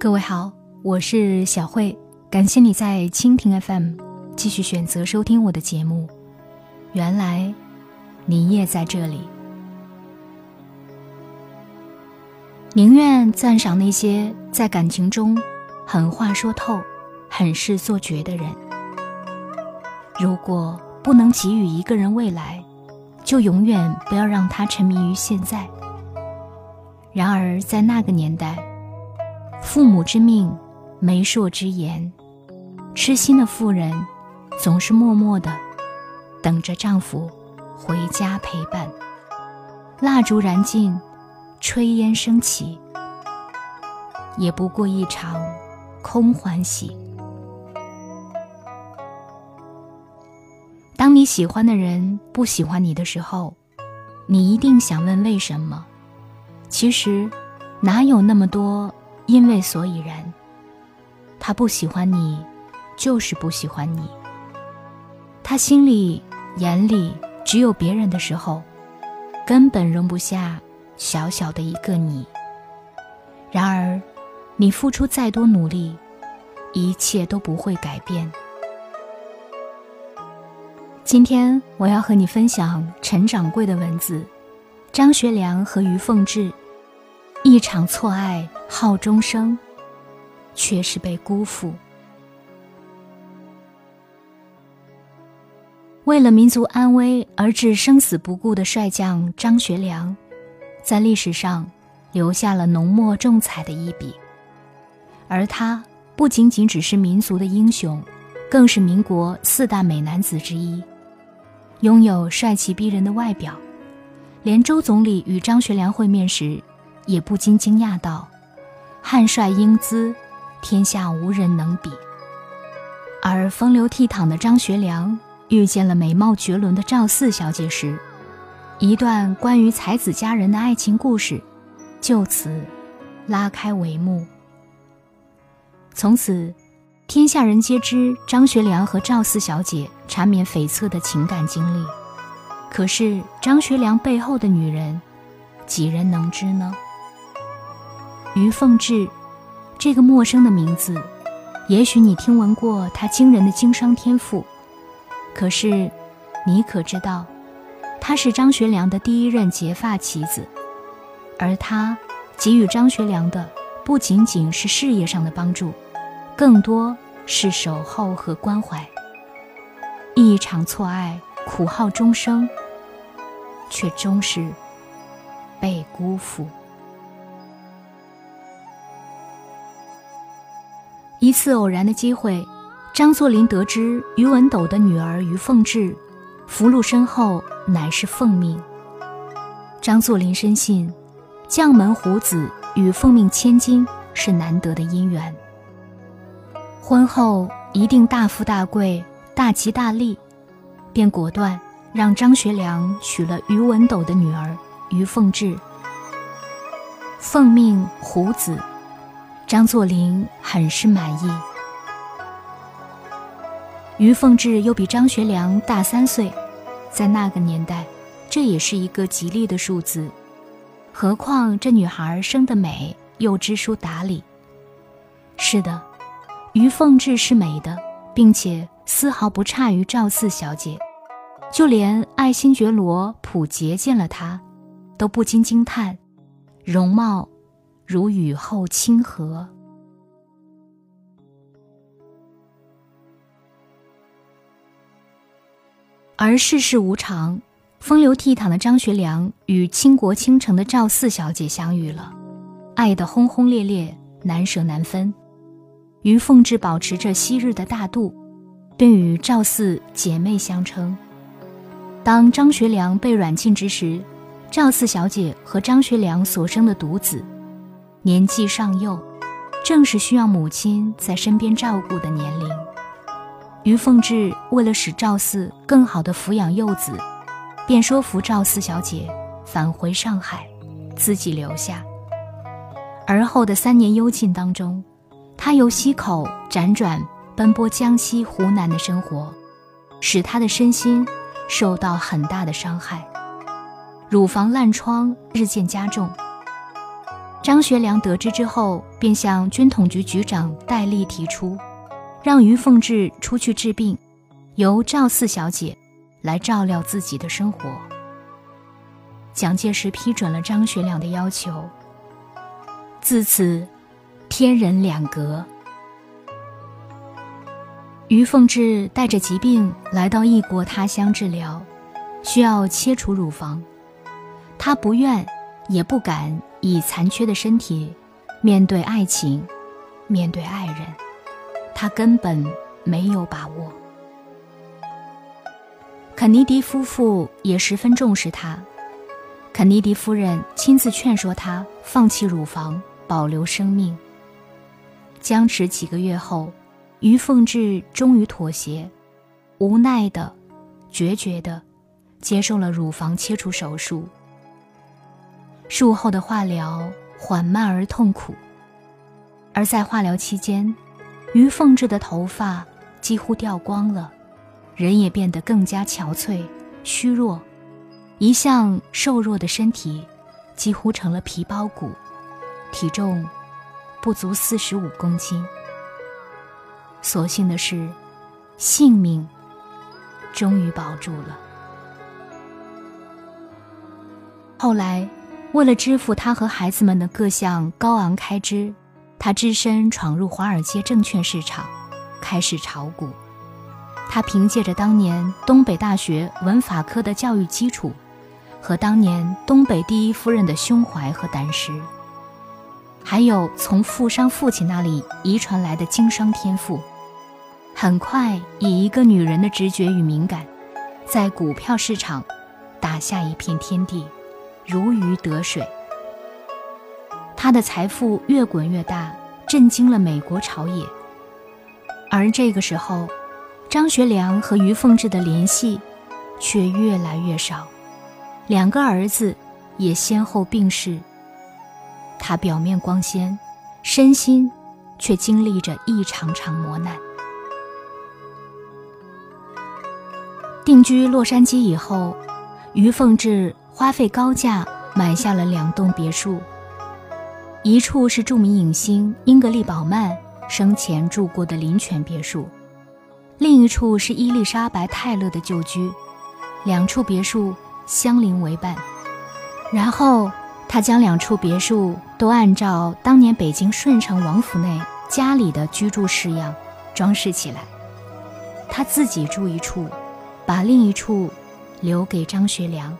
各位好，我是小慧，感谢你在蜻蜓 FM 继续选择收听我的节目。原来你也在这里。宁愿赞赏那些在感情中狠话说透、狠事做绝的人。如果不能给予一个人未来，就永远不要让他沉迷于现在。然而，在那个年代，父母之命，媒妁之言，痴心的妇人总是默默的等着丈夫回家陪伴。蜡烛燃尽，炊烟升起，也不过一场空欢喜。当你喜欢的人不喜欢你的时候，你一定想问为什么？其实，哪有那么多因为所以然？他不喜欢你，就是不喜欢你。他心里、眼里只有别人的时候，根本容不下小小的一个你。然而，你付出再多努力，一切都不会改变。今天我要和你分享陈掌柜的文字：张学良和于凤至，一场错爱耗终生，却是被辜负。为了民族安危而置生死不顾的帅将张学良，在历史上留下了浓墨重彩的一笔。而他不仅仅只是民族的英雄，更是民国四大美男子之一。拥有帅气逼人的外表，连周总理与张学良会面时，也不禁惊讶道：“汉帅英姿，天下无人能比。”而风流倜傥的张学良遇见了美貌绝伦的赵四小姐时，一段关于才子佳人的爱情故事就此拉开帷幕。从此。天下人皆知张学良和赵四小姐缠绵悱恻的情感经历，可是张学良背后的女人，几人能知呢？于凤至，这个陌生的名字，也许你听闻过她惊人的经商天赋，可是，你可知道，她是张学良的第一任结发妻子，而她给予张学良的不仅仅是事业上的帮助。更多是守候和关怀。一场错爱，苦耗终生，却终是被辜负。一次偶然的机会，张作霖得知于文斗的女儿于凤至福禄深厚，乃是凤命。张作霖深信，将门虎子与奉命千金是难得的姻缘。婚后一定大富大贵、大吉大利，便果断让张学良娶了于文斗的女儿于凤至。奉命虎子，张作霖很是满意。于凤至又比张学良大三岁，在那个年代，这也是一个吉利的数字。何况这女孩生得美，又知书达理。是的。于凤至是美的，并且丝毫不差于赵四小姐，就连爱新觉罗溥杰见了她，都不禁惊叹，容貌如雨后清河。而世事无常，风流倜傥的张学良与倾国倾城的赵四小姐相遇了，爱得轰轰烈烈，难舍难分。于凤至保持着昔日的大度，并与赵四姐妹相称。当张学良被软禁之时，赵四小姐和张学良所生的独子，年纪尚幼，正是需要母亲在身边照顾的年龄。于凤至为了使赵四更好的抚养幼子，便说服赵四小姐返回上海，自己留下。而后的三年幽禁当中。他由溪口辗转奔波江西、湖南的生活，使他的身心受到很大的伤害，乳房烂疮日渐加重。张学良得知之后，便向军统局局长戴笠提出，让于凤至出去治病，由赵四小姐来照料自己的生活。蒋介石批准了张学良的要求。自此，天人两隔。于凤至带着疾病来到异国他乡治疗，需要切除乳房，他不愿也不敢以残缺的身体面对爱情，面对爱人，他根本没有把握。肯尼迪夫妇也十分重视他，肯尼迪夫人亲自劝说他放弃乳房，保留生命。僵持几个月后。于凤至终于妥协，无奈的、决绝的接受了乳房切除手术。术后的化疗缓慢而痛苦，而在化疗期间，于凤至的头发几乎掉光了，人也变得更加憔悴、虚弱，一向瘦弱的身体几乎成了皮包骨，体重不足四十五公斤。所幸的是，性命终于保住了。后来，为了支付他和孩子们的各项高昂开支，他只身闯入华尔街证券市场，开始炒股。他凭借着当年东北大学文法科的教育基础，和当年东北第一夫人的胸怀和胆识，还有从富商父亲那里遗传来的经商天赋。很快，以一个女人的直觉与敏感，在股票市场打下一片天地，如鱼得水。他的财富越滚越大，震惊了美国朝野。而这个时候，张学良和于凤至的联系却越来越少，两个儿子也先后病逝。他表面光鲜，身心却经历着一场场磨难。定居洛杉矶以后，于凤至花费高价买下了两栋别墅。一处是著名影星英格丽·宝曼生前住过的林泉别墅，另一处是伊丽莎白·泰勒的旧居。两处别墅相邻为伴。然后，他将两处别墅都按照当年北京顺城王府内家里的居住式样装饰起来。他自己住一处。把另一处留给张学良。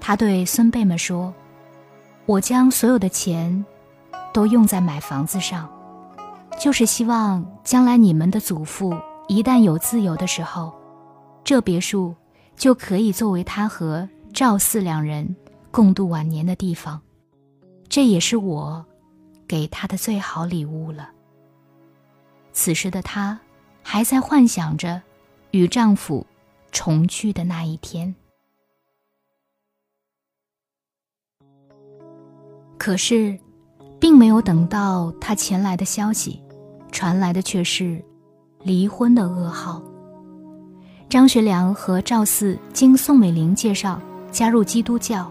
他对孙辈们说：“我将所有的钱都用在买房子上，就是希望将来你们的祖父一旦有自由的时候，这别墅就可以作为他和赵四两人共度晚年的地方。这也是我给他的最好礼物了。”此时的他还在幻想着。与丈夫重聚的那一天，可是，并没有等到他前来的消息，传来的却是离婚的噩耗。张学良和赵四经宋美龄介绍加入基督教，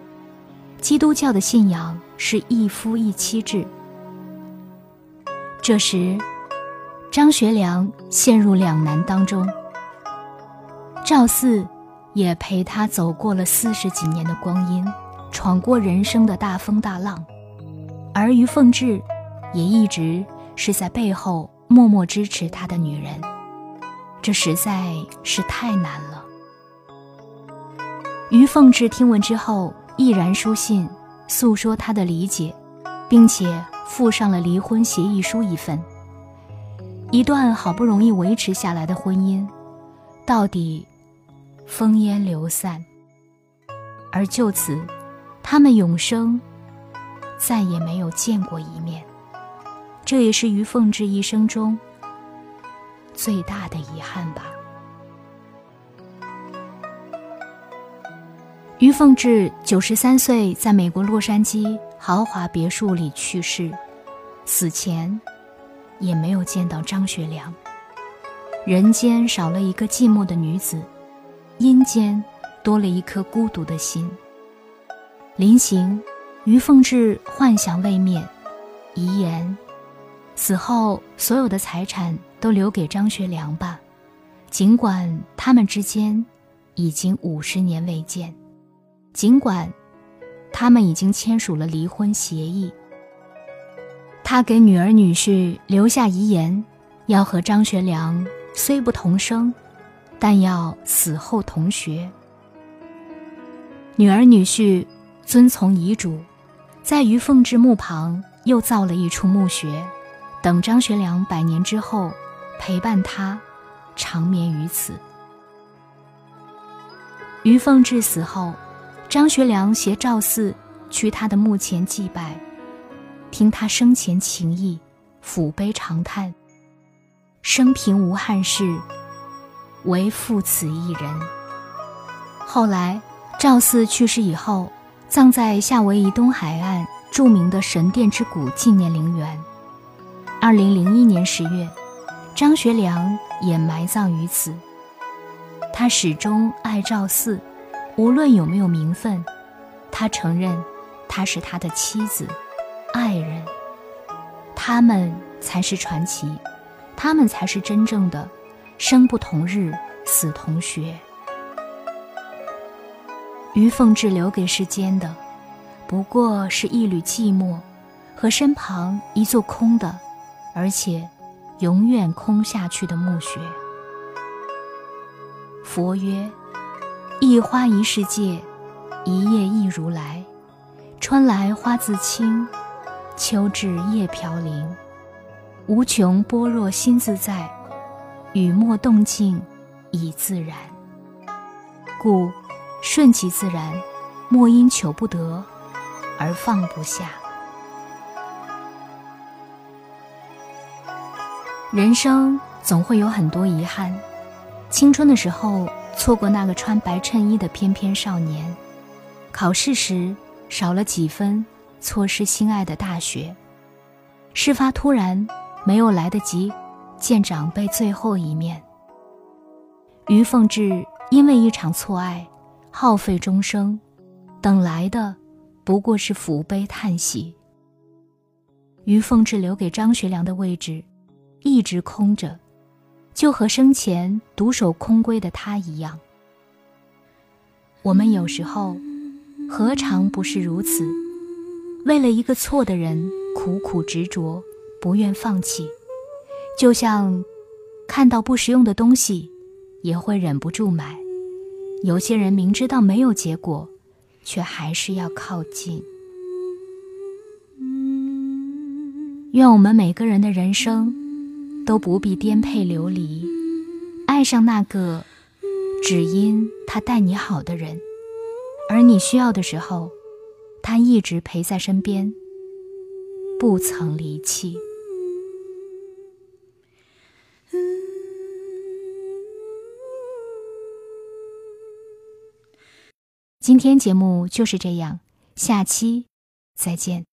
基督教的信仰是一夫一妻制。这时，张学良陷入两难当中。赵四也陪他走过了四十几年的光阴，闯过人生的大风大浪，而于凤至也一直是在背后默默支持他的女人，这实在是太难了。于凤至听闻之后，毅然书信诉说他的理解，并且附上了离婚协议书一份。一段好不容易维持下来的婚姻，到底。烽烟流散，而就此，他们永生再也没有见过一面。这也是于凤至一生中最大的遗憾吧。于凤至九十三岁，在美国洛杉矶豪华别墅里去世，死前也没有见到张学良。人间少了一个寂寞的女子。阴间多了一颗孤独的心。临行，于凤至幻想未灭，遗言：死后所有的财产都留给张学良吧，尽管他们之间已经五十年未见，尽管他们已经签署了离婚协议。他给女儿女婿留下遗言，要和张学良虽不同生，但要死后同学。女儿女婿遵从遗嘱。在于凤至墓旁又造了一处墓穴，等张学良百年之后，陪伴他，长眠于此。于凤至死后，张学良携赵四去他的墓前祭拜，听他生前情谊，抚悲长叹：生平无憾事，唯负此一人。后来赵四去世以后。葬在夏威夷东海岸著名的神殿之谷纪念陵园。二零零一年十月，张学良也埋葬于此。他始终爱赵四，无论有没有名分，他承认她是他的妻子、爱人。他们才是传奇，他们才是真正的生不同日，死同学。于凤至留给世间的，不过是一缕寂寞，和身旁一座空的，而且永远空下去的墓穴。佛曰：“一花一世界，一叶一如来。春来花自清，秋至叶飘零。无穷般若心自在，雨墨动静已自然。故。”顺其自然，莫因求不得而放不下。人生总会有很多遗憾，青春的时候错过那个穿白衬衣的翩翩少年，考试时少了几分，错失心爱的大学，事发突然，没有来得及见长辈最后一面。于凤至因为一场错爱。耗费终生，等来的不过是抚悲叹息。于凤至留给张学良的位置，一直空着，就和生前独守空闺的他一样。我们有时候何尝不是如此？为了一个错的人，苦苦执着，不愿放弃，就像看到不实用的东西，也会忍不住买。有些人明知道没有结果，却还是要靠近。愿我们每个人的人生都不必颠沛流离，爱上那个只因他待你好的人，而你需要的时候，他一直陪在身边，不曾离弃。今天节目就是这样，下期再见。